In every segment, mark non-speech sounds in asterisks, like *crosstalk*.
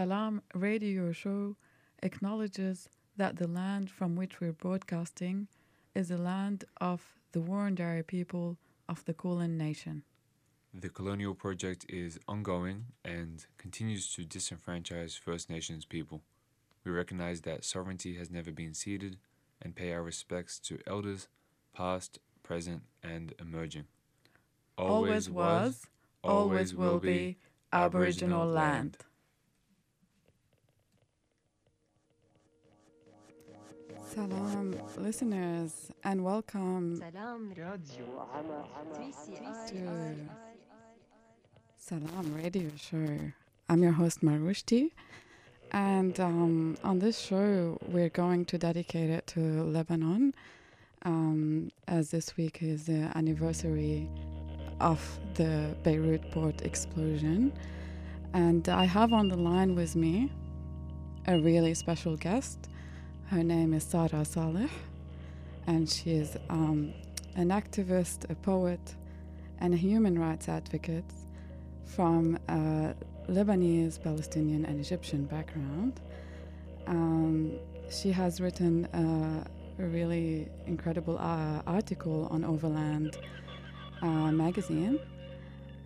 Salam radio show acknowledges that the land from which we're broadcasting is the land of the Wurundjeri people of the Kulin Nation. The colonial project is ongoing and continues to disenfranchise First Nations people. We recognize that sovereignty has never been ceded and pay our respects to elders, past, present, and emerging. Always was, always will be Aboriginal land. Salam, listeners, and welcome Salam to Salam Radio Show. I'm your host, Marushti, and um, on this show, we're going to dedicate it to Lebanon, um, as this week is the anniversary of the Beirut port explosion. And I have on the line with me a really special guest. Her name is Sarah Saleh, and she is um, an activist, a poet, and a human rights advocate from a Lebanese, Palestinian, and Egyptian background. Um, she has written a, a really incredible uh, article on Overland uh, magazine.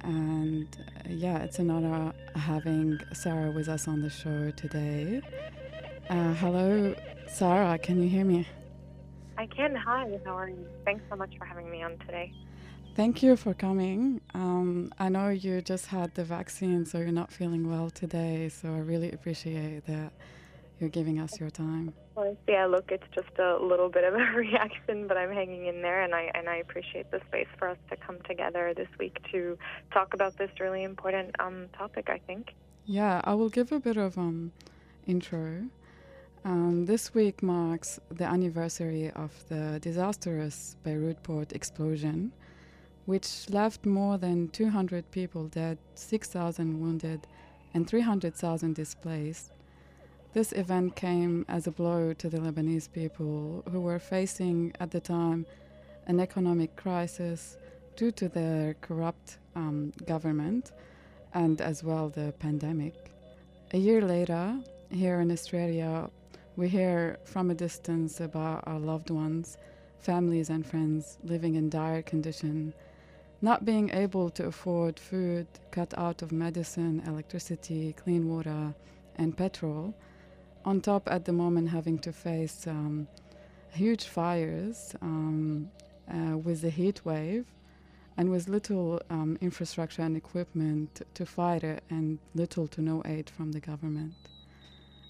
And uh, yeah, it's an honor having Sarah with us on the show today. Uh, hello, Sarah, can you hear me? I can. Hi, how are you? Thanks so much for having me on today. Thank you for coming. Um, I know you just had the vaccine, so you're not feeling well today, so I really appreciate that you're giving us your time. Well, yeah, look, it's just a little bit of a *laughs* reaction, but I'm hanging in there, and I and I appreciate the space for us to come together this week to talk about this really important um, topic. I think. Yeah, I will give a bit of um intro. Um, this week marks the anniversary of the disastrous Beirut port explosion, which left more than 200 people dead, 6,000 wounded, and 300,000 displaced. This event came as a blow to the Lebanese people who were facing at the time an economic crisis due to their corrupt um, government and as well the pandemic. A year later, here in Australia, we hear from a distance about our loved ones, families, and friends living in dire condition, not being able to afford food, cut out of medicine, electricity, clean water, and petrol. On top, at the moment, having to face um, huge fires um, uh, with the heat wave and with little um, infrastructure and equipment to fight it and little to no aid from the government.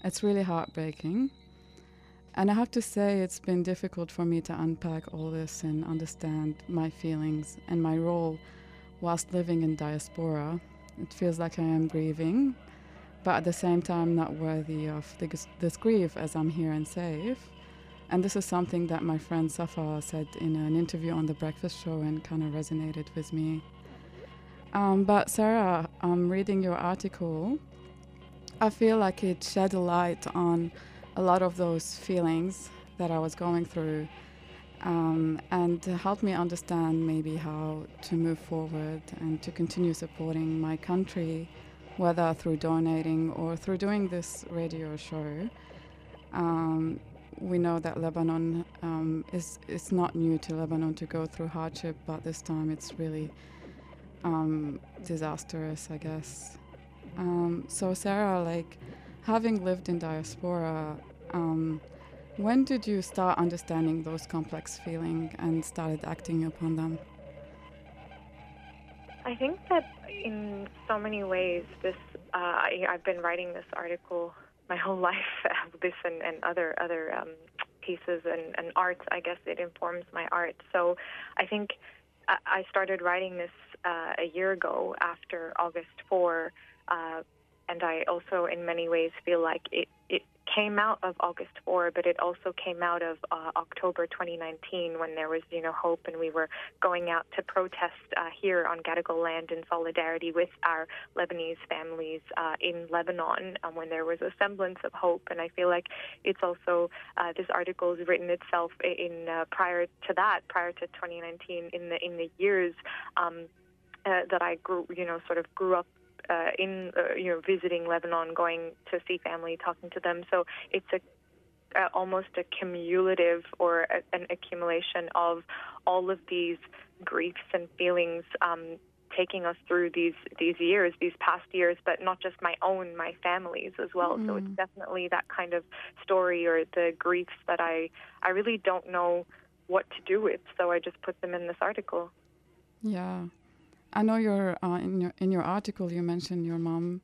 It's really heartbreaking. And I have to say, it's been difficult for me to unpack all this and understand my feelings and my role whilst living in diaspora. It feels like I am grieving, but at the same time, not worthy of this, grief as I'm here and safe. And this is something that my friend Safa said in an interview on The Breakfast Show and kind of resonated with me. Um, but Sarah, I'm reading your article, I feel like it shed a light on a lot of those feelings that I was going through um, and helped me understand maybe how to move forward and to continue supporting my country, whether through donating or through doing this radio show. Um, we know that Lebanon um, is it's not new to Lebanon to go through hardship, but this time it's really um, disastrous, I guess. Um, so Sarah, like having lived in diaspora, um, when did you start understanding those complex feelings and started acting upon them? I think that in so many ways, this uh, I, I've been writing this article my whole *laughs* life. this and, and other other um, pieces and, and art. I guess it informs my art. So I think I I started writing this uh, a year ago after August 4. Uh, and I also, in many ways, feel like it, it came out of August 4, but it also came out of uh, October 2019 when there was, you know, hope and we were going out to protest uh, here on Gadigal land in solidarity with our Lebanese families uh, in Lebanon um, when there was a semblance of hope. And I feel like it's also, uh, this article has written itself in uh, prior to that, prior to 2019, in the, in the years um, uh, that I grew, you know, sort of grew up uh, in uh, you know visiting Lebanon, going to see family, talking to them. So it's a uh, almost a cumulative or a, an accumulation of all of these griefs and feelings um, taking us through these these years, these past years, but not just my own, my family's as well. Mm. So it's definitely that kind of story or the griefs that I I really don't know what to do with. So I just put them in this article. Yeah, I know your uh, in your in your article you mentioned your mom.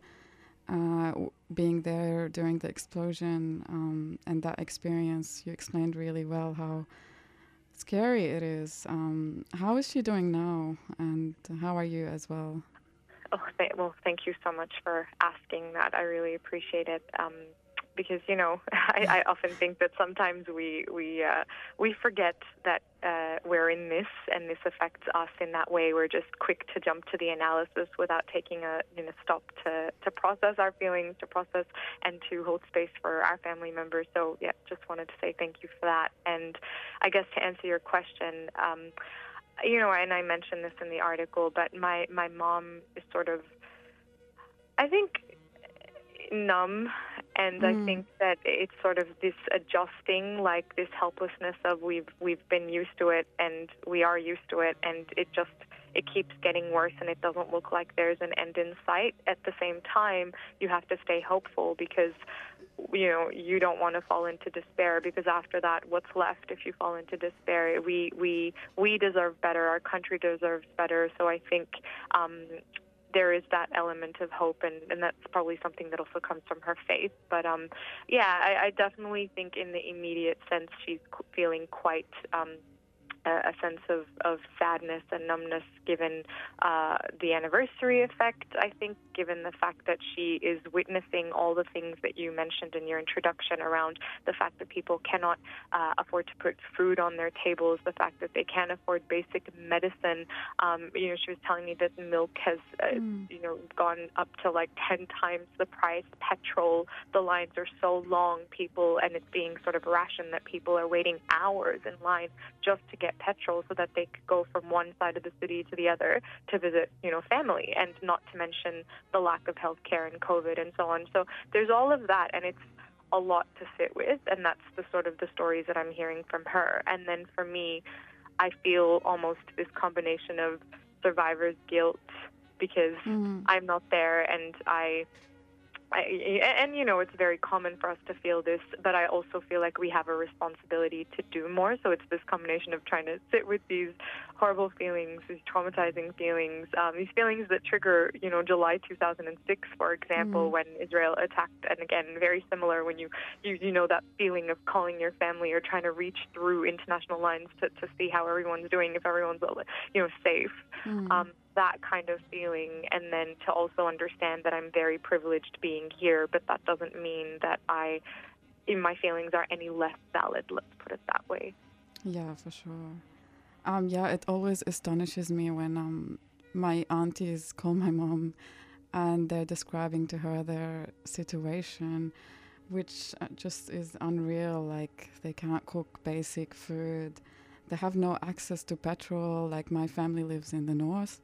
Uh, being there during the explosion um, and that experience, you explained really well how scary it is. Um, how is she doing now, and how are you as well? Oh, th- well, thank you so much for asking that. I really appreciate it. Um, because you know *laughs* I, I often think that sometimes we we uh, we forget that uh, we're in this and this affects us in that way. We're just quick to jump to the analysis without taking a you know stop to to process our feelings, to process and to hold space for our family members. So yeah, just wanted to say thank you for that. And I guess to answer your question. Um, you know, and I mentioned this in the article, but my my mom is sort of, I think, numb and mm. I think that it's sort of this adjusting, like this helplessness of we've we've been used to it and we are used to it, and it just it keeps getting worse and it doesn't look like there's an end in sight. At the same time, you have to stay hopeful because you know you don't want to fall into despair because after that what's left if you fall into despair we we we deserve better our country deserves better so i think um there is that element of hope, and, and that's probably something that also comes from her faith. But um, yeah, I, I definitely think in the immediate sense she's feeling quite um, a, sense of, of sadness and numbness given uh, the anniversary effect, I think, given the fact that she is witnessing all the things that you mentioned in your introduction around the fact that people cannot uh, afford to put food on their tables, the fact that they can't afford basic medicine. Um, you know, she was telling me that milk has, uh, mm. you know, gone up to like 10 times the price. Petrol, the lines are so long, people, and it's being sort of rationed that people are waiting hours in line just to get get petrol so that they could go from one side of the city to the other to visit, you know, family, and not to mention the lack of health care and COVID and so on. So there's all of that, and it's a lot to sit with, and that's the sort of the stories that I'm hearing from her. And then for me, I feel almost this combination of survivor's guilt because mm. I'm not there and I I, and you know it's very common for us to feel this, but I also feel like we have a responsibility to do more. So it's this combination of trying to sit with these horrible feelings, these traumatizing feelings, um, these feelings that trigger, you know, July 2006, for example, mm. when Israel attacked, and again, very similar when you, you you know that feeling of calling your family or trying to reach through international lines to to see how everyone's doing, if everyone's you know safe. Mm. Um, that kind of feeling and then to also understand that I'm very privileged being here, but that doesn't mean that I my feelings are any less valid, let's put it that way. Yeah, for sure. Um, yeah, it always astonishes me when um, my aunties call my mom and they're describing to her their situation, which uh, just is unreal. Like, they can't cook basic food, they have no access to petrol. Like, my family lives in the north,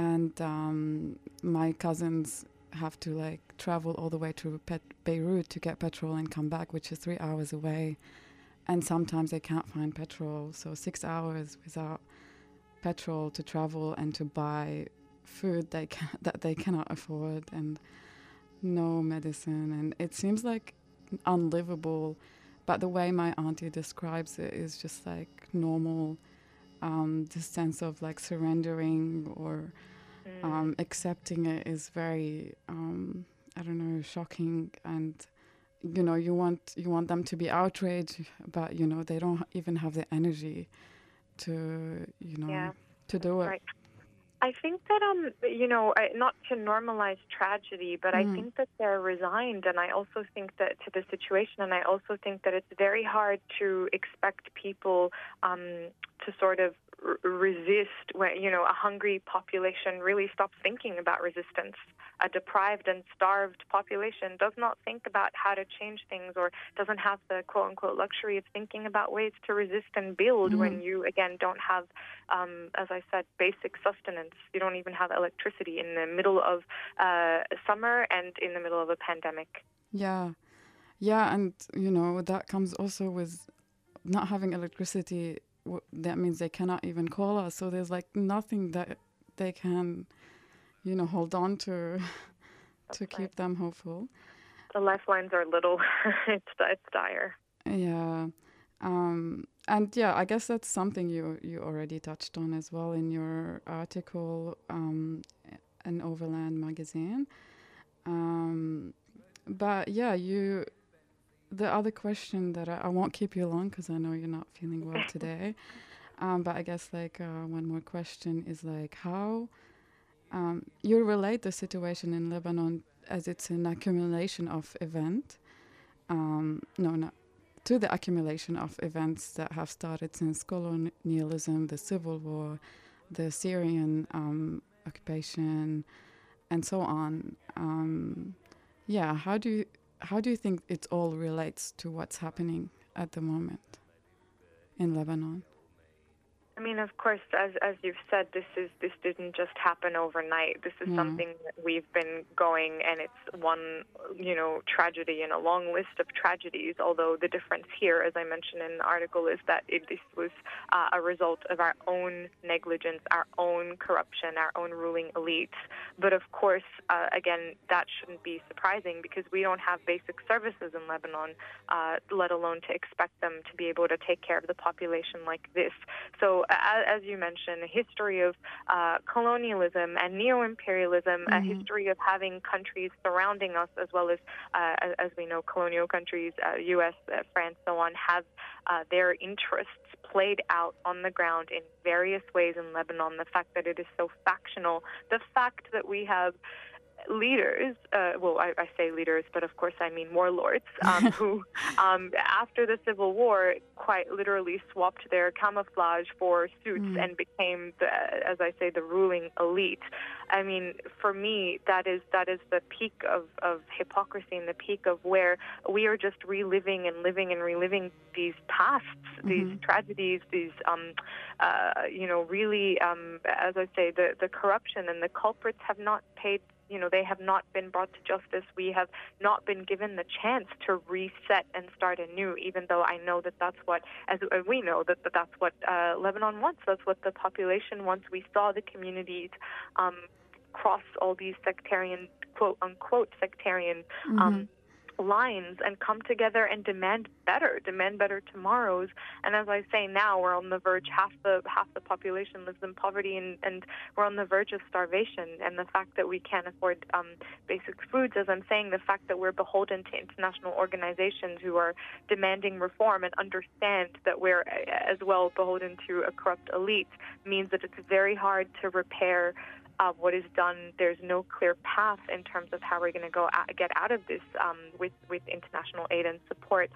and um, my cousins have to like travel all the way to Pet- Beirut to get petrol and come back, which is three hours away. And sometimes they can't find petrol, so six hours without petrol to travel and to buy food they *laughs* can- that they cannot afford, and no medicine. And it seems like unlivable. But the way my auntie describes it is just like normal um, this sense of like surrendering or mm. um, accepting it is very um, I don't know shocking and you know you want you want them to be outraged but you know they don't even have the energy to you know yeah. to do it right. I think that um you know not to normalize tragedy, but mm. I think that they're resigned, and I also think that to the situation, and I also think that it's very hard to expect people um, to sort of resist when you know a hungry population really stops thinking about resistance a deprived and starved population does not think about how to change things or doesn't have the quote unquote luxury of thinking about ways to resist and build mm-hmm. when you, again, don't have, um, as I said, basic sustenance. You don't even have electricity in the middle of uh, summer and in the middle of a pandemic. Yeah. Yeah, and you know that comes also with not having electricity. W- that means they cannot even call us. So there's like nothing that they can, you know, hold on to *laughs* to keep right. them hopeful. The lifelines are little. *laughs* it's it's dire. Yeah. Um, and yeah, I guess that's something you you already touched on as well in your article um, in Overland magazine. Um, but yeah, you the other question that I, I won't keep you long because I know you're not feeling well *laughs* today. Um, but I guess like uh, one more question is like how um, you relate the situation in Lebanon as it's an accumulation of event. Um, no, no, to the accumulation of events that have started since colonialism, the civil war, the Syrian um, occupation, and so on. Um, yeah, how do you how do you think it all relates to what's happening at the moment in Lebanon? I mean, of course, as as you've said, this is this didn't just happen overnight. This is yeah. something that we've been going, and it's one you know tragedy in a long list of tragedies. Although the difference here, as I mentioned in the article, is that it, this was uh, a result of our own negligence, our own corruption, our own ruling elites. But of course, uh, again, that shouldn't be surprising because we don't have basic services in Lebanon, uh, let alone to expect them to be able to take care of the population like this. So as you mentioned, a history of uh, colonialism and neo-imperialism, mm-hmm. a history of having countries surrounding us, as well as, uh, as we know, colonial countries, uh, U.S., uh, France, so on, have uh, their interests played out on the ground in various ways in Lebanon. The fact that it is so factional, the fact that we have leaders, uh, well, I, I, say leaders, but of course I mean warlords, *laughs* um, who, um, after the Civil War, quite literally swapped their camouflage for suits mm. and became, the, as I say, the ruling elite. I mean, for me, that is that is the peak of, of hypocrisy and the peak of where we are just reliving and living and reliving these pasts, mm-hmm. these tragedies, these, um, uh, you know, really, um, as I say, the, the corruption and the culprits have not paid you know they have not been brought to justice. We have not been given the chance to reset and start anew. Even though I know that that's what, as we know that, that that's what uh, Lebanon wants. That's what the population wants. We saw the communities um, cross all these sectarian quote unquote sectarian. Um, mm-hmm lines and come together and demand better, demand better tomorrows. And as I say now, we're on the verge. Half the half the population lives in poverty, and, and we're on the verge of starvation. And the fact that we can't afford um, basic foods, as I'm saying, the fact that we're beholden to international organizations who are demanding reform and understand that we're as well beholden to a corrupt elite means that it's very hard to repair uh, what is done. There's no clear path in terms of how we're going to go out, get out of this um, with with international aid and support.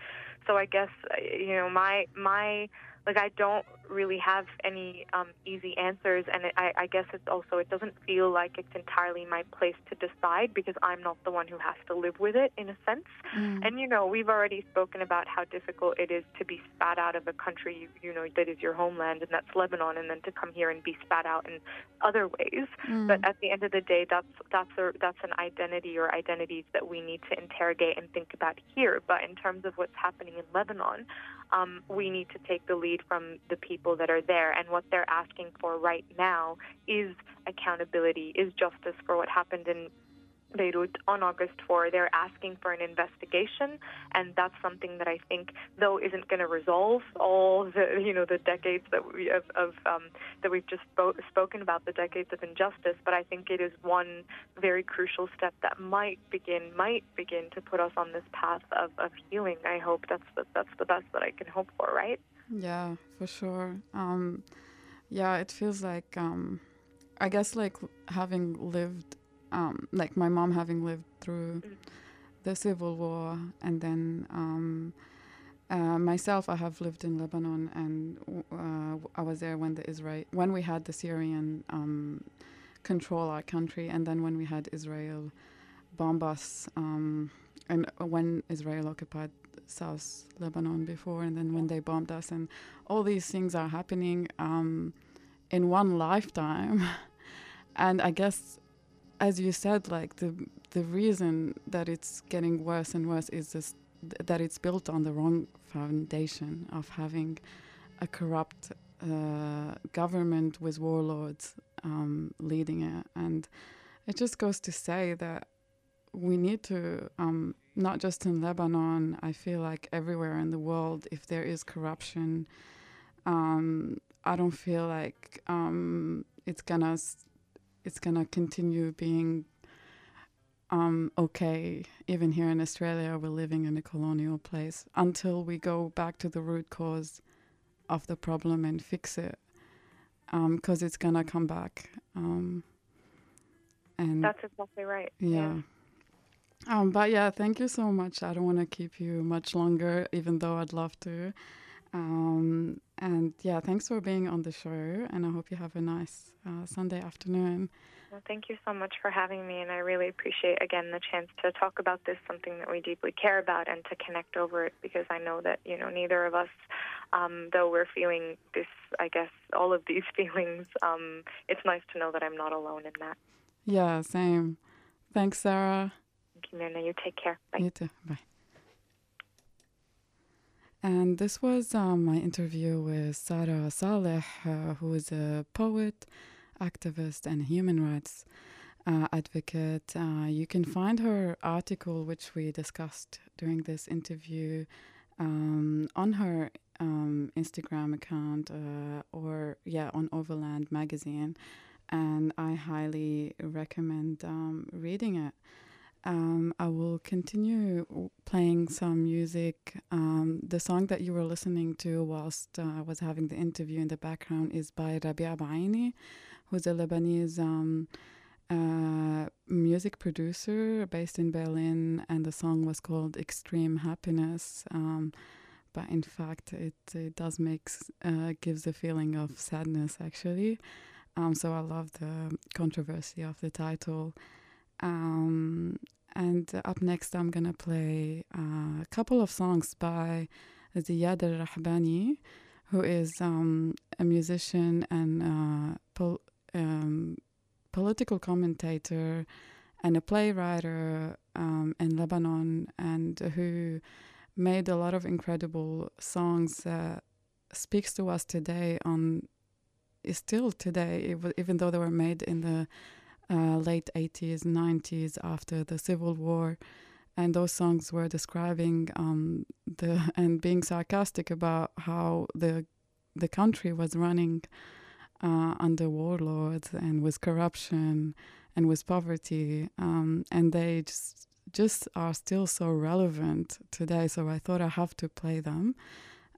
So I guess uh, you know my my like I don't really have any um, easy answers, and it, I, I guess it's also it doesn't feel like it's entirely my place to decide because I'm not the one who has to live with it in a sense. Mm. And you know, we've already spoken about how difficult it is to be spat out of a country you, you know that is your homeland, and that's Lebanon, and then to come here and be spat out in other ways. Mm. But at the end of the day, that's that's a, that's an identity or identities that we need to interrogate and think about here. But in terms of what's happening in Lebanon, um, we need to take the lead from the people that are there. And what they're asking for right now is accountability, is justice for what happened in Beirut on August 4. They're asking for an investigation, and that's something that I think, though, isn't going to resolve all the you know the decades that we of, of um, that we've just spo- spoken about, the decades of injustice. But I think it is one very crucial step that might begin might begin to put us on this path of, of healing. I hope that's the, that's the best that I can hope for. Right? Yeah, for sure. Um, yeah, it feels like um, I guess like having lived um, like my mom having lived through the civil war, and then um, uh, myself, I have lived in Lebanon, and uh, I was there when the Israel when we had the Syrian um, control our country. And then when we had Israel bomb us, um, and when Israel occupied South Lebanon before, and then when they bombed us, and all these things are happening um, in one lifetime. *laughs* and I guess, as you said, like the the reason that it's getting worse and worse is just th- that it's built on the wrong foundation of having a corrupt uh, government with warlords um, leading it, and it just goes to say that we need to um, not just in Lebanon. I feel like everywhere in the world, if there is corruption, um, I don't feel like um, it's gonna it's gonna continue being um, okay. Even here in Australia, we're living in a colonial place until we go back to the root cause of the problem and fix it, because it's gonna come back. Um, and That's exactly right. yeah. Um, but yeah, thank you so much. I don't want to keep you much longer, even though I'd love to. Um, and yeah, thanks for being on the show, and I hope you have a nice uh, Sunday afternoon. Well, thank you so much for having me, and I really appreciate again the chance to talk about this, something that we deeply care about, and to connect over it. Because I know that you know neither of us, um, though we're feeling this, I guess all of these *laughs* feelings. Um, it's nice to know that I'm not alone in that. Yeah, same. Thanks, Sarah. Thank you, Mirna. You take care. Bye. You too. Bye. And this was um, my interview with Sarah Saleh, uh, who is a poet, activist, and human rights uh, advocate. Uh, you can find her article, which we discussed during this interview, um, on her um, Instagram account uh, or, yeah, on Overland magazine. And I highly recommend um, reading it. Um, I will continue playing some music. Um, the song that you were listening to whilst uh, I was having the interview in the background is by Rabih Beaini, who's a Lebanese um, uh, music producer based in Berlin, and the song was called Extreme Happiness. Um, but in fact, it, it does make uh, gives a feeling of sadness actually. Um, so I love the controversy of the title. Um, and uh, up next, I'm gonna play uh, a couple of songs by Ziyad Al Rahbani, who is um, a musician and uh, pol- um, political commentator and a playwright um, in Lebanon, and who made a lot of incredible songs that speaks to us today on still today, even though they were made in the uh, late 80s, 90s after the Civil War. And those songs were describing um, the *laughs* and being sarcastic about how the the country was running uh, under warlords and with corruption and with poverty, um, and they just just are still so relevant today. So I thought I have to play them.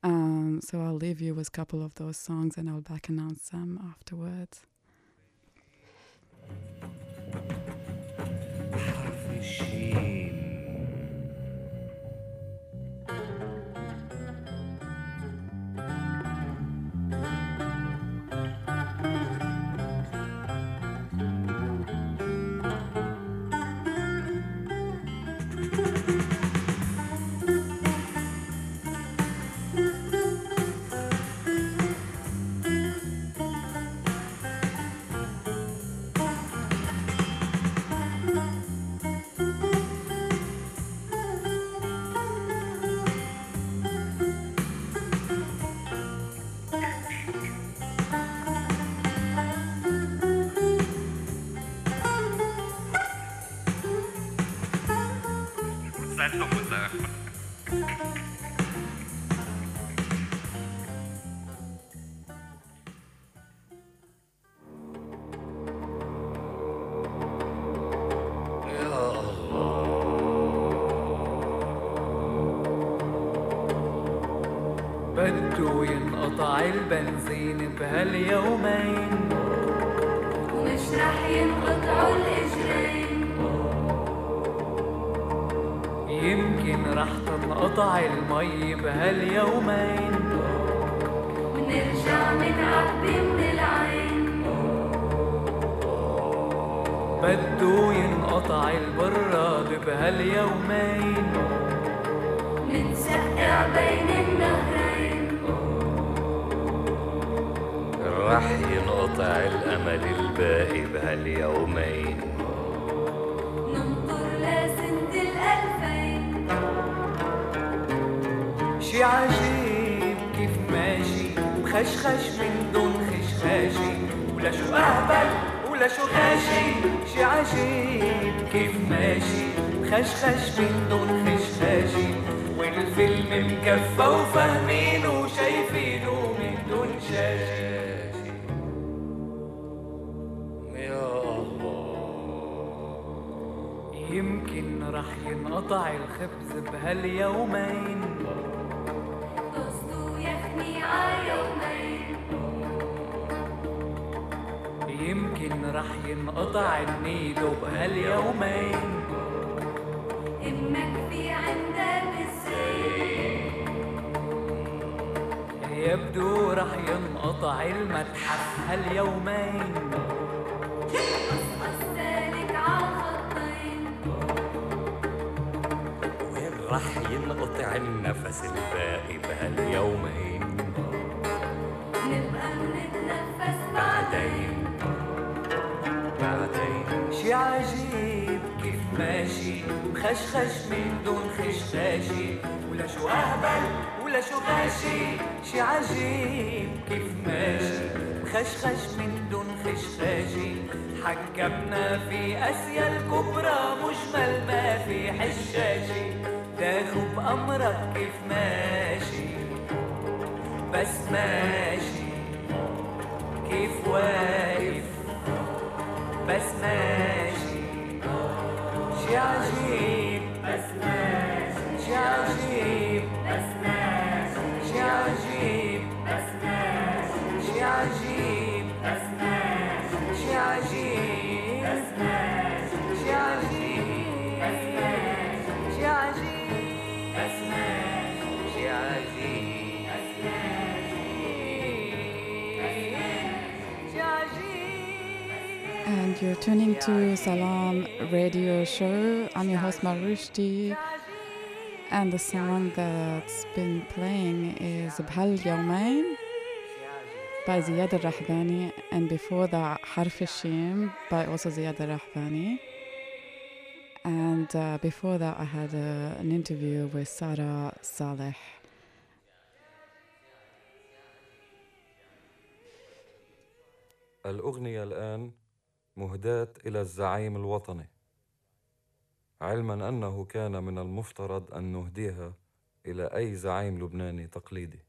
Um, so I'll leave you with a couple of those songs, and I'll back announce them afterwards. Have she? بده ينقطع البراد بهاليومين. نتشقع بين النهرين. رح ينقطع الأمل الباقي بهاليومين. ننطر لسنة الألفين. شي عجيب كيف ماشي مخشخش من دون خشخاشي. ولا شو أهبل ولا شو غاشي شي عجيب كيف ماشي؟ مخشخش من دون خشخاشي والفيلم مكفى وفاهمين وشايفينه من دون شاشي. يا الله. يمكن رح ينقطع الخبز بهاليومين. انقطع النيل وبقى اليومين أمك في عندها بالزين يبدو راح ينقطع المتحف هاليومين. راح ينقطع النفس الباقي بهاليومين؟ نبقى بنتنفس بعدين. عجيب كيف ماشي. مخشخش من دون خشخاشي ولا شو أهبل ولا شو غاشي. شي عجيب كيف ماشي. مخشخش من دون خشخاشي. حكمنا في أسيا الكبرى مجمل ما في حشاشي. داخو بامرك كيف ماشي. بس ماشي. كيف واقف bez meří, já žiju bez meří, já žiju. you're tuning to Salam Radio Show. I'm your host Marushti, and the song that's been playing is Bhal Yawmain by Ziyad Rahbani, and before that Harf Shim" by also Ziyad Rahbani. And uh, before that, I had uh, an interview with Sarah Saleh. الأغنية الآن مهداة إلى الزعيم الوطني. علما أنه كان من المفترض أن نهديها إلى أي زعيم لبناني تقليدي.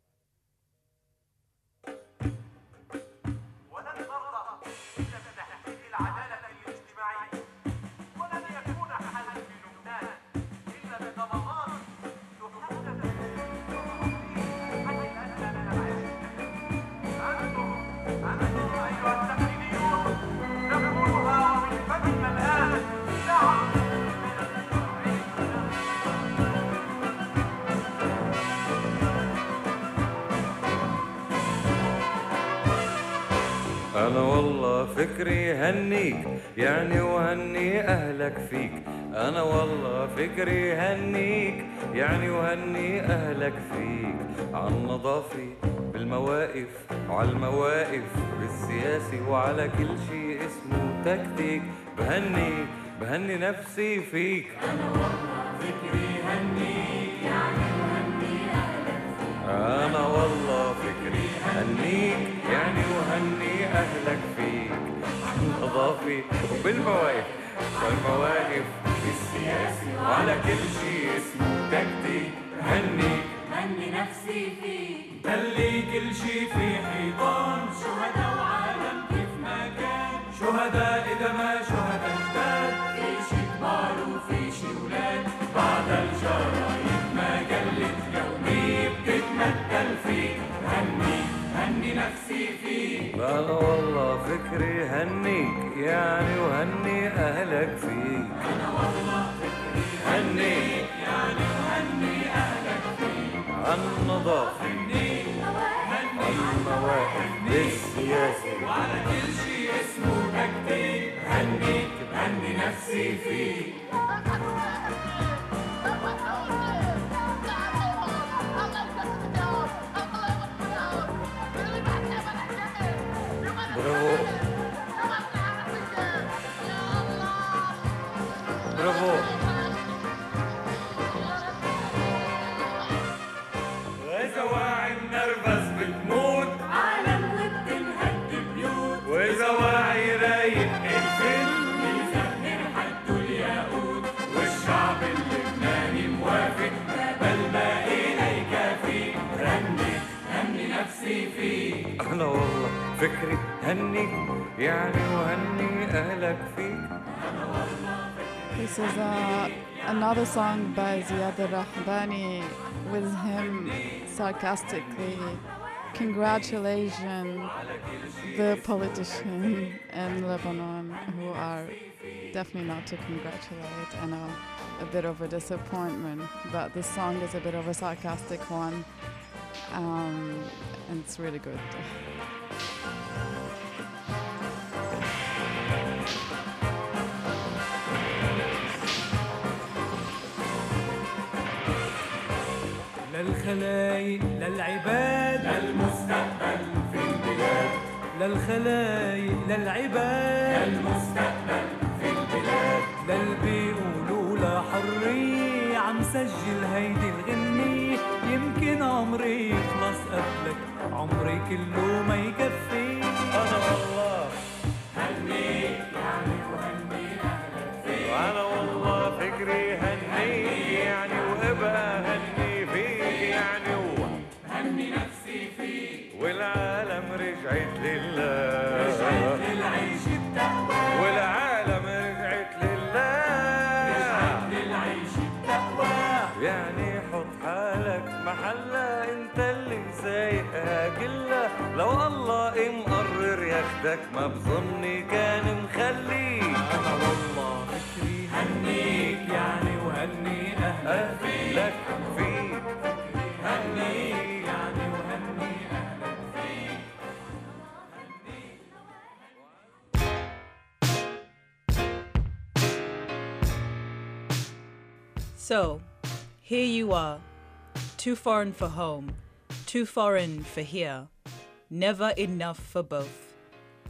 أنا والله فكري هنيك يعني وهني أهلك فيك. أنا والله فكري هنيك يعني وهني أهلك فيك. عن نظافي بالمواقف وعلى المواقف بالسياسي وعلى كل شي اسمه تكتيك. بهني بهني نفسي فيك. أنا والله فكري هنيك يعني وهني أهلك فيك. عن نظافي وبالمواقف والمواقف بالسياسي وعلى كل شي اسمه تكتيك. هنيك هني نفسي فيك. خلي كل شي في حيطان. شهداء وعالم كيف ما كان. شهداء إذا ما شهداء جداد في شي كبار وفي شي ولاد. بعد الجرايد ما قلت يومي. بتتمثل فيك. هني. هني نفسي فيك. أنا والله فكري هنيك يعني وهني أهلك فيك أنا والله فكري هنيك يعني وهني أهلك فيك عن نظافة عن المواقف بالسياسي وعلى كل شي اسمه تكتيك هنيك نفسي فيك فكري هني يعني وهني أهلك فيك This is uh, another song by Ziad Rahbani with him sarcastically congratulating the politician in Lebanon who are definitely not to congratulate and a, a bit of a disappointment. But this song is a bit of a sarcastic one um, and it's really good. للخلايق للعباد. المستقبل في البلاد. للخلايق للعباد. المستقبل في البلاد. للي بيقولوا لا حرية عم سجل هيدي الغنية. يمكن عمري يخلص قبلك عمري كله ما يكفي. أنا والله هنيك يعني وهني أهلك فيك وأنا والله مقرر ياخدك ما بظني كان مخلي أنا والله فكري هنيك يعني وهني أهلك أهلك فيك هنيك يعني وهني أهلك So, here you are, too foreign for home, too foreign for here, never enough for both.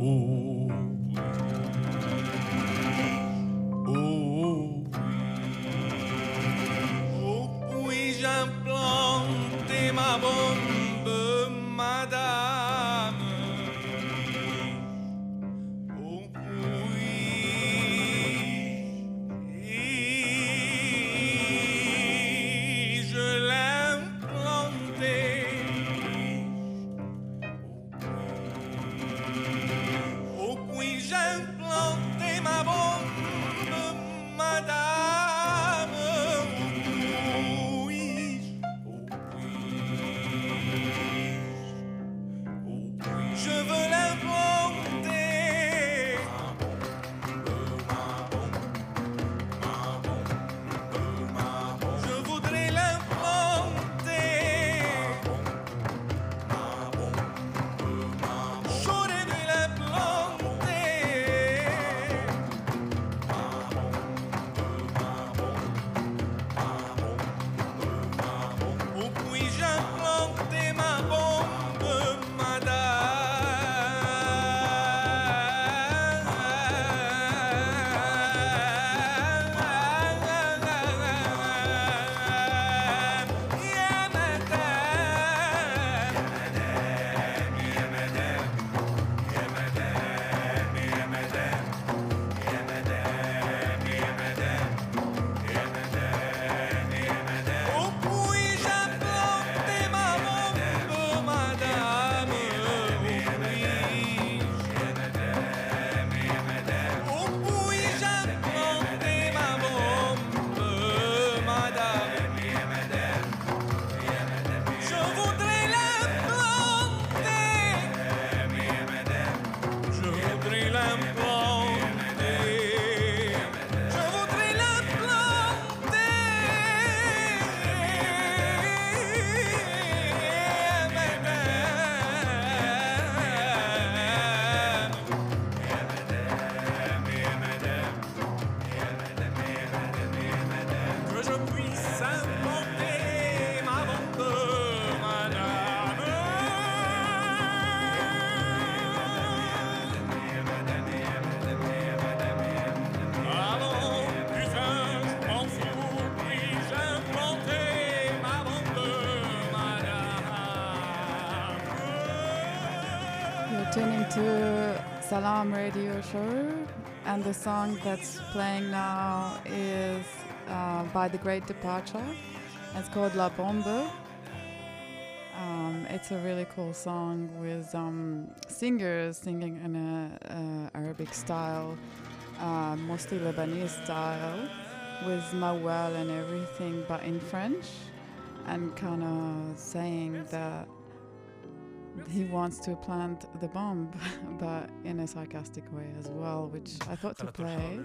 Puis-je Salam Radio Show, and the song that's playing now is uh, by The Great Departure. It's called La Bombe. Um, it's a really cool song with um, singers singing in a, Arabic style, uh, mostly Lebanese style, with mawal and everything, but in French, and kind of saying that he wants to plant the bomb, *laughs* but in a sarcastic way as well, which I thought to play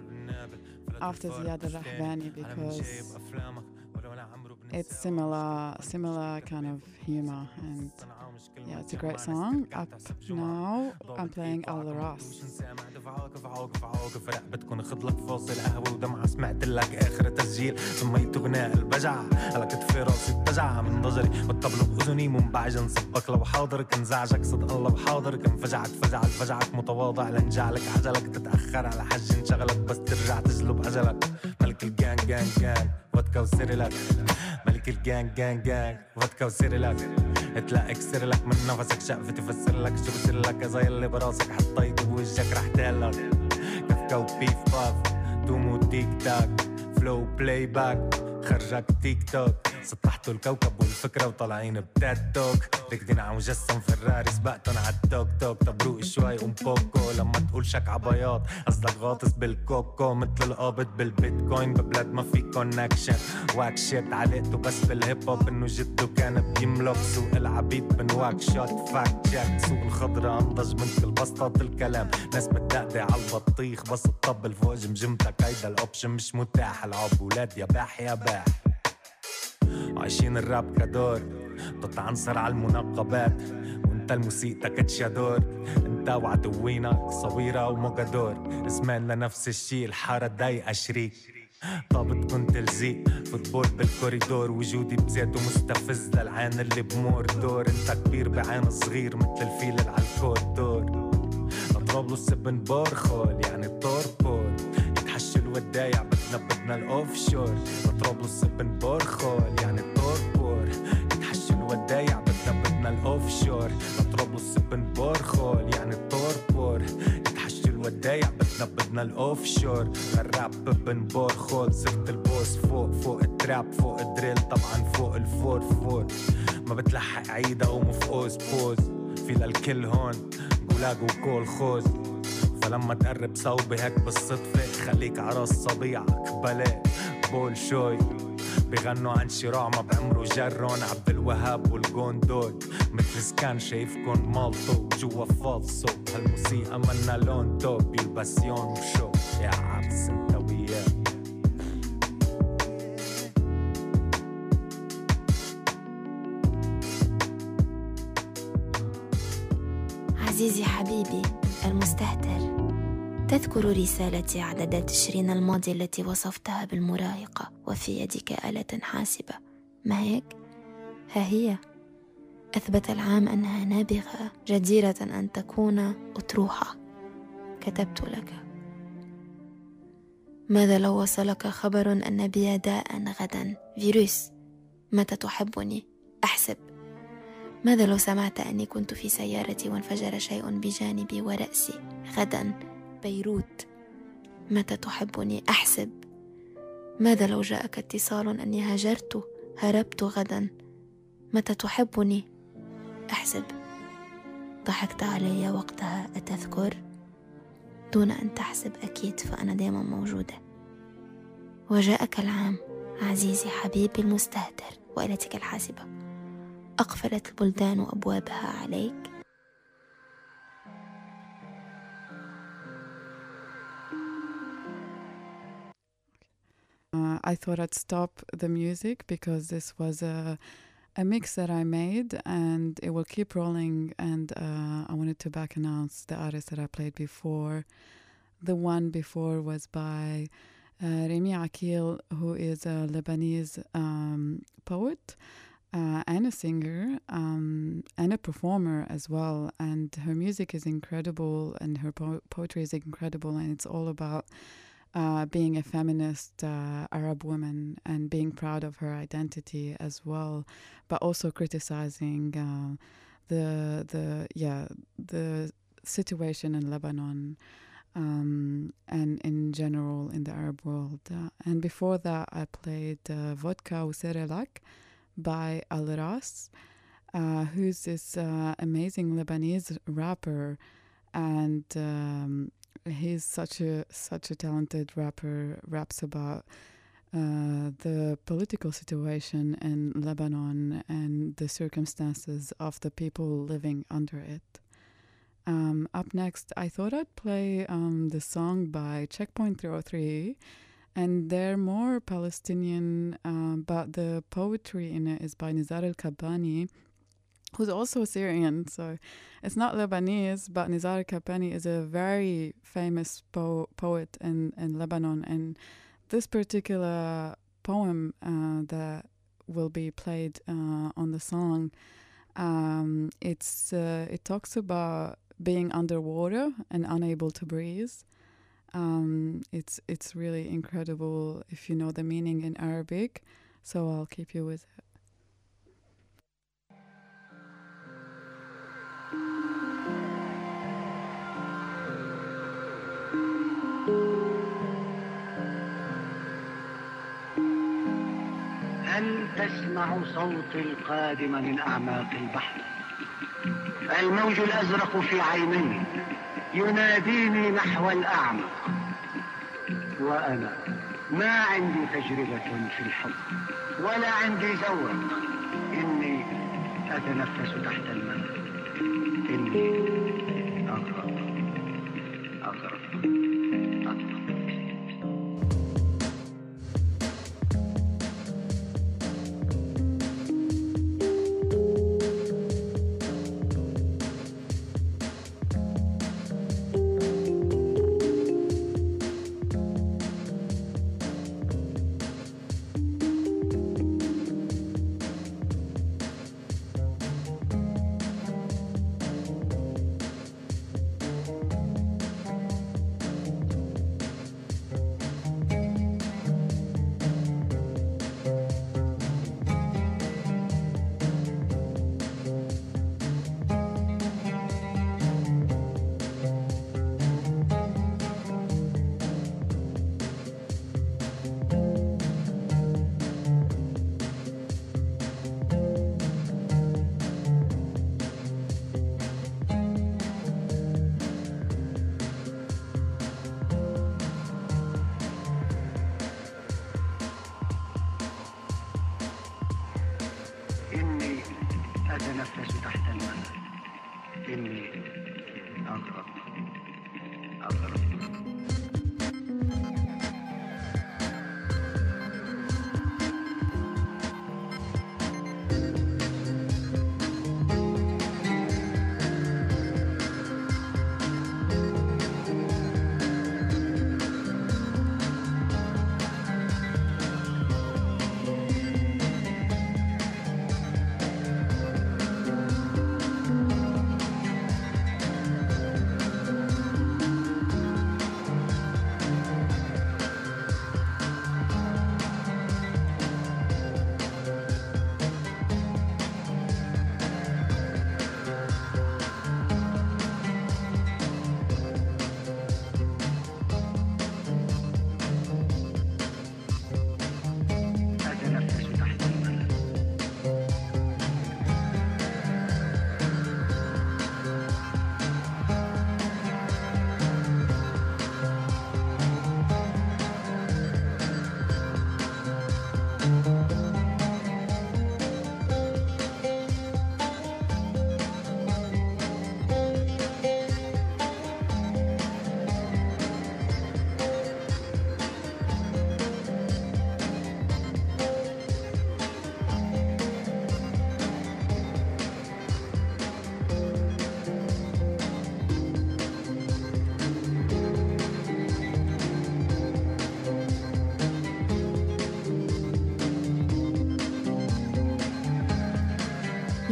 after Ziad al-Rahbani because it's similar, similar kind of humor and yeah, it's a great song. Up now, I'm playing Al Ras. بتكون خد لك فاصل قهوة ودمعة سمعت لك آخر تسجيل. سميته غناء البجعة على كتفي راسي اتجع من نظري والطبل بأذني منبعج نصبك لو حاضر كن زعجك صدق الله. بحاضر كن فجعك فجعك فجعك متواضع لنجعلك عجلك تتأخر. على حج انشغلك بس ترجع تجلب أجلك ملك الجان جان جان. فودكا وسيريلاك ملك الجان جان جان. فودكا وسيريلاك تلاقيك سيرلك من نفسك شقفة تفسر لك شو بصير لك زي اللي براسك. حطيته بوجهك رح تقلك كفكا وبيف باف دومو تيك تاك. فلو بلاي باك خرجك تيك توك. سطحتوا الكوكب والفكرة وطالعين بتاد توك. ركضين على مجسم فراري سبقتن على التوك توك. طب روق شوي قوم بوكو لما تقول شك عبياض قصدك غاطس بالكوكو. مثل القابض بالبيتكوين. ببلاد ما في كونكشن واك شيت علقته بس بالهيب هوب إنه جده كان بيملك سوق العبيد. بنواك شوت فاك تشيك سوق الخضرة أنضج من كل بسطة الكلام. ناس بتدقدق على البطيخ. بس الطبل فوق جمجمتك. هيدا الاوبشن مش متاح. العب ولاد يا باح يا باح. عايشين الراب كدور. بتتعنصر على المنقبات وانت الموسيقى كتشادور انت وعدوينك صويرة وموجادور اسمان لنفس الشي الحارة ضايقة شريك. طابت كنت لزيق فوتبول بالكوريدور وجودي بزيت ومستفز. للعين اللي بمور دور. انت كبير بعين صغير مثل الفيل اللي على الكوردور طرابلس بن بورخول يعني طور بور. يتحشي الودايع بدنا بدنا الاوف شور. طرابلس بن بورخول يعني طور بور. يتحشي الودايع بدنا بدنا الاوف شور. طرابلس بن بورخول يعني طور بور. يتحشي الودايع بدنا بدنا الاوف شور. الراب بن بورخول صرت البوس فوق فوق التراب فوق الدريل. طبعا فوق الفور فور. ما بتلحق عيدا ومفقوس بوز. في للكل هون. جولاج وكول خوز. فلما تقرب صوبي هيك بالصدفة خليك عراس صبيعك. بلا بول شوي. بغنوا عن شراع ما بعمرو جرون. عبد الوهاب والجوندول مثل سكان شايفكن مالطو. جوا فالصو هالموسيقى منا لون توب. الباسيون وشو يا عبس انت وياه عزيزي حبيبي المستهتر. تذكر رسالتي عدد تشرين الماضي التي وصفتها بالمراهقة وفي يدك آلة حاسبة. ما هيك؟ ها هي. أثبت العام أنها نابغة جديرة أن تكون أطروحة. كتبت لك. ماذا لو وصلك خبر أن بي داء غدا؟ فيروس. متى تحبني؟ أحسب. ماذا لو سمعت أني كنت في سيارتي وانفجر شيء بجانبي ورأسي؟ غدا. بيروت. متى تحبني؟ أحسب. ماذا لو جاءك اتصال أني هاجرت؟ هربت غدا. متى تحبني؟ أحسب. ضحكت علي وقتها أتذكر؟ دون أن تحسب أكيد فأنا دائما موجودة. وجاءك العام عزيزي حبيبي المستهتر وآلتك الحاسبة. أقفلت البلدان أبوابها عليك. Uh, I thought I'd stop the music because this was a a mix that I made and it will keep rolling. And uh, I wanted to back announce the artist that I played before. The one before was by uh, Remy Akil, who is a Lebanese um, poet. Uh, and a singer um, and a performer as well. And her music is incredible, and her po- poetry is incredible, and it's all about uh, being a feminist uh, Arab woman and being proud of her identity as well, but also criticizing uh, the the yeah the situation in Lebanon um, and in general in the Arab world. Uh, and before that, I played uh, Vodka Userelak by Al Ras, uh, who's this amazing Lebanese rapper. And um, he's such a such a talented rapper. Raps about uh, the political situation in Lebanon and the circumstances of the people living under it. Um, up next, I thought I'd play um, the song by Checkpoint 303, and they're more Palestinian, um, but the poetry in it is by Nizar al Kabani, who's also Syrian. So it's not Lebanese, but Nizar al Kabani is a very famous po- poet in, in Lebanon. And this particular poem uh, that will be played uh, on the song. Um, it's uh, it talks about being underwater and unable to breathe. Um, it's it's really incredible if you know the meaning in Arabic. So I'll keep you with it. هل تسمع صوتي القادم من أعماق البحر. الموج الأزرق في عيني يناديني نحو الأعمق. وأنا ما عندي تجربة في الحب ولا عندي زوج إني أتنفس تحت الماء. إني أغرق أغرق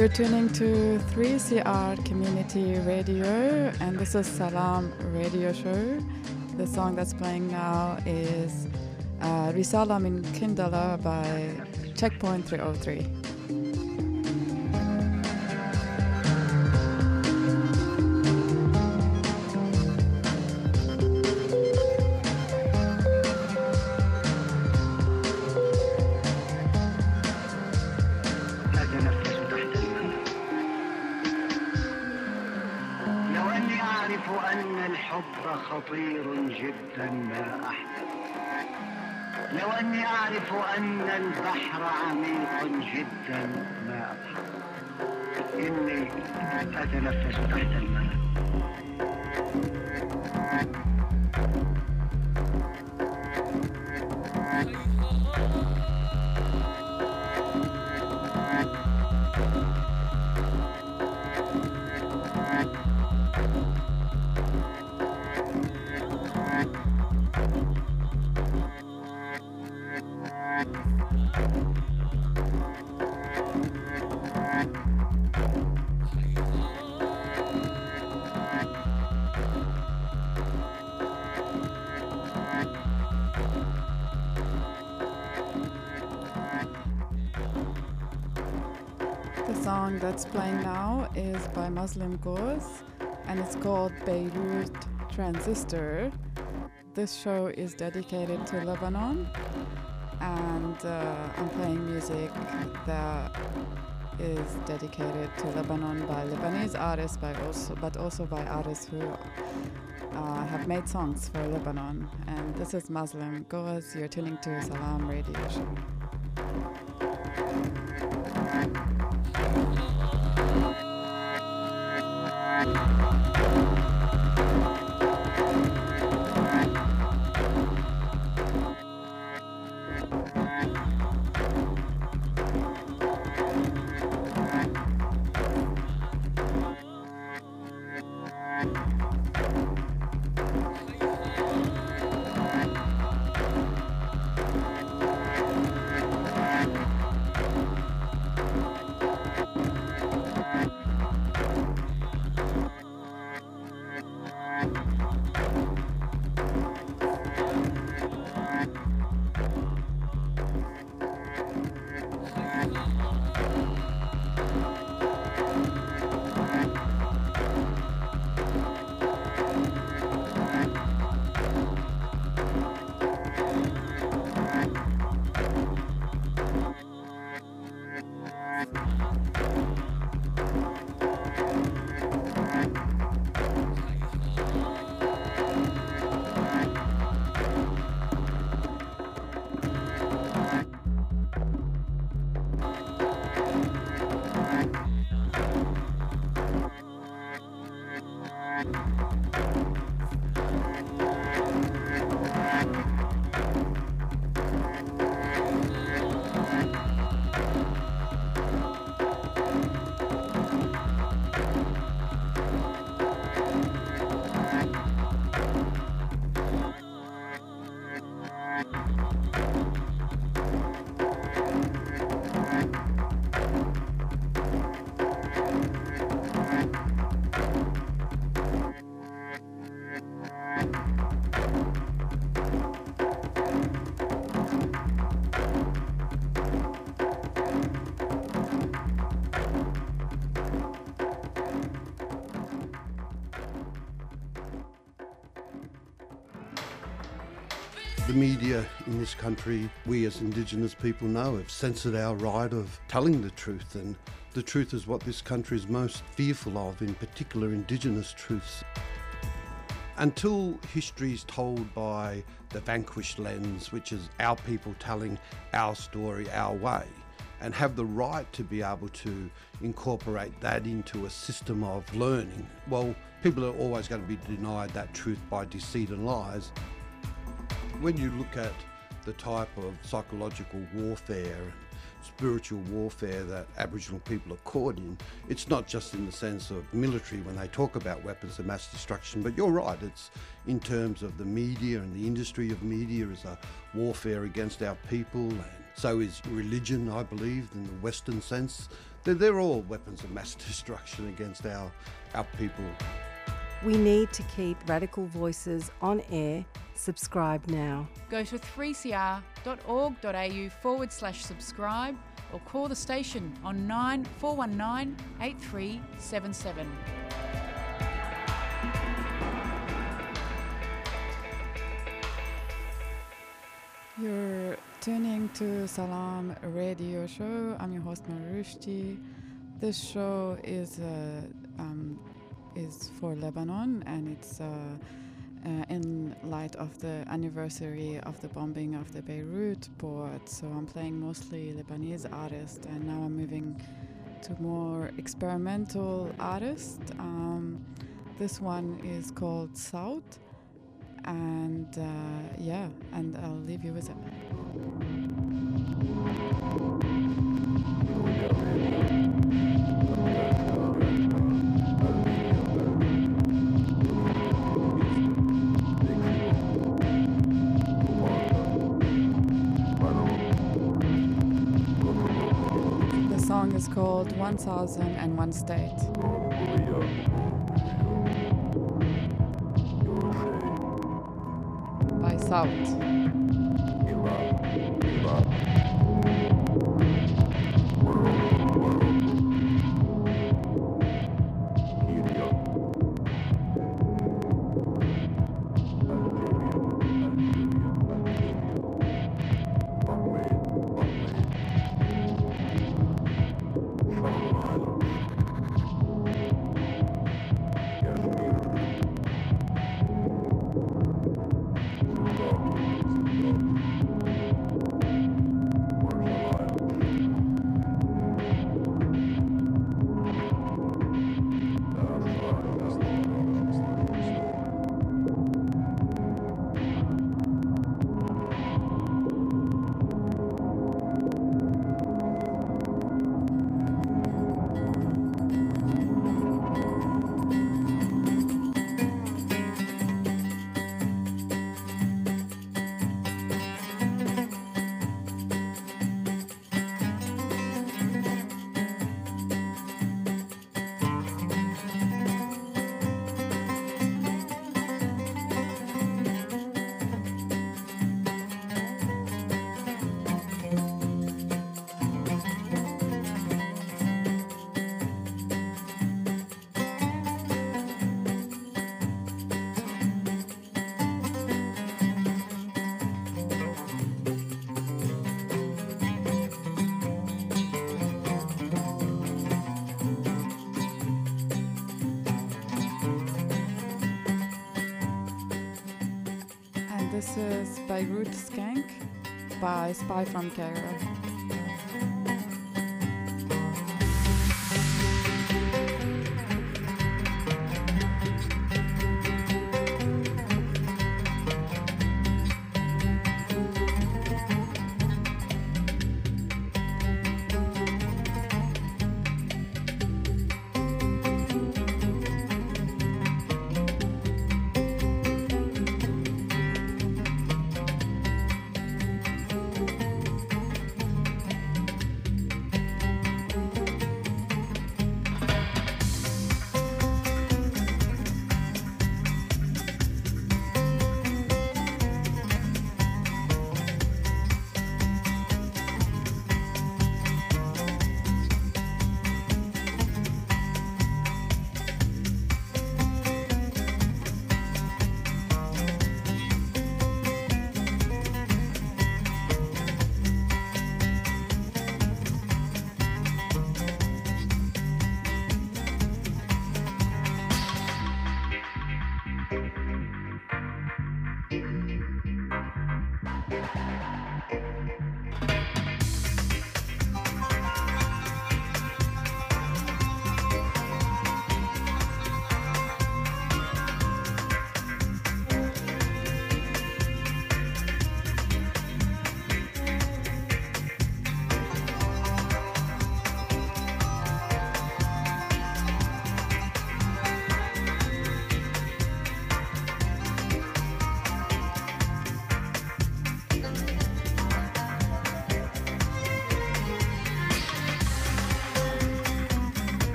You're tuning to 3CR Community Radio, and this is Salam Radio Show. The song that's playing now is uh, Risala Min Kindala by Checkpoint 303. لو اني أعرف أن البحر عميق جدا. ما اضحك إني أتنفس تحت الماء. Song that's playing now is by Muslimgauze and it's called Beirut Transistor. This show is dedicated to Lebanon and uh, I'm playing music that is dedicated to Lebanon by Lebanese artists by also, but also by artists who uh, have made songs for Lebanon. And this is Muslimgauze. You're tuning to Salam Radio Show. Media in this country, we as Indigenous people know, have censored our right of telling the truth, and the truth is what this country is most fearful of, in particular, Indigenous truths. Until history is told by the vanquished lens, which is our people telling our story our way, and have the right to be able to incorporate that into a system of learning, well, people are always going to be denied that truth by deceit and lies. When you look at the type of psychological warfare and spiritual warfare that Aboriginal people are caught in, it's not just in the sense of military when they talk about weapons of mass destruction, but you're right, it's in terms of the media and the industry of media as a warfare against our people, and so is religion, I believe, in the Western sense. They're, they're all weapons of mass *laughs* destruction against our, our people. We need to keep radical voices on air. Subscribe now. Go to 3cr.org.au forward slash subscribe or call the station on 9419 8377. You're tuning to Salam Radio Show. I'm your host Marushti. This show is a um, is for Lebanon, and it's uh, uh, in light of the anniversary of the bombing of the Beirut port. So I'm playing mostly Lebanese artists, and now I'm moving to more experimental artists. Um, this one is called South, and uh, yeah, and I'll leave you with it. Is called 1001 State. By South. Is Beirut Skank by Spy from Cairo.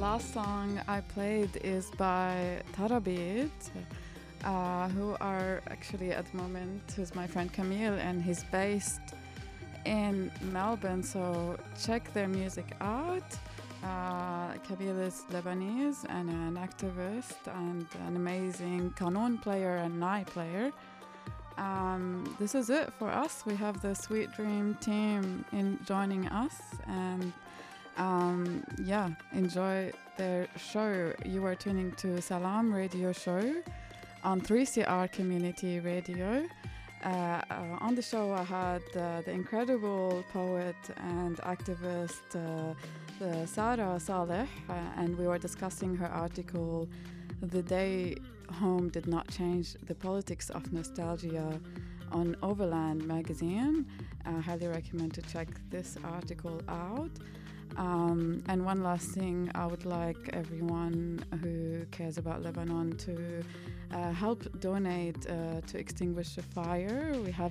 Last song I played is by Tarabit, uh, who are actually at the moment, who's my friend Camille, and he's based in Melbourne. So check their music out. Uh, Camille is Lebanese and an activist and an amazing Kanon player and Nai player. Um, this is it for us. We have the Sweet Dream team in joining us, and um, yeah, enjoy their show. You are tuning to Salam Radio Show on 3CR Community Radio. Uh, uh, on the show, I had uh, the incredible poet and activist uh, Sarah Saleh, uh, and we were discussing her article, The Day Home Did Not Change the Politics of Nostalgia on Overland magazine. I highly recommend to check this article out. Um, and one last thing, I would like everyone who cares about Lebanon to uh, help donate uh, to extinguish the fire. We have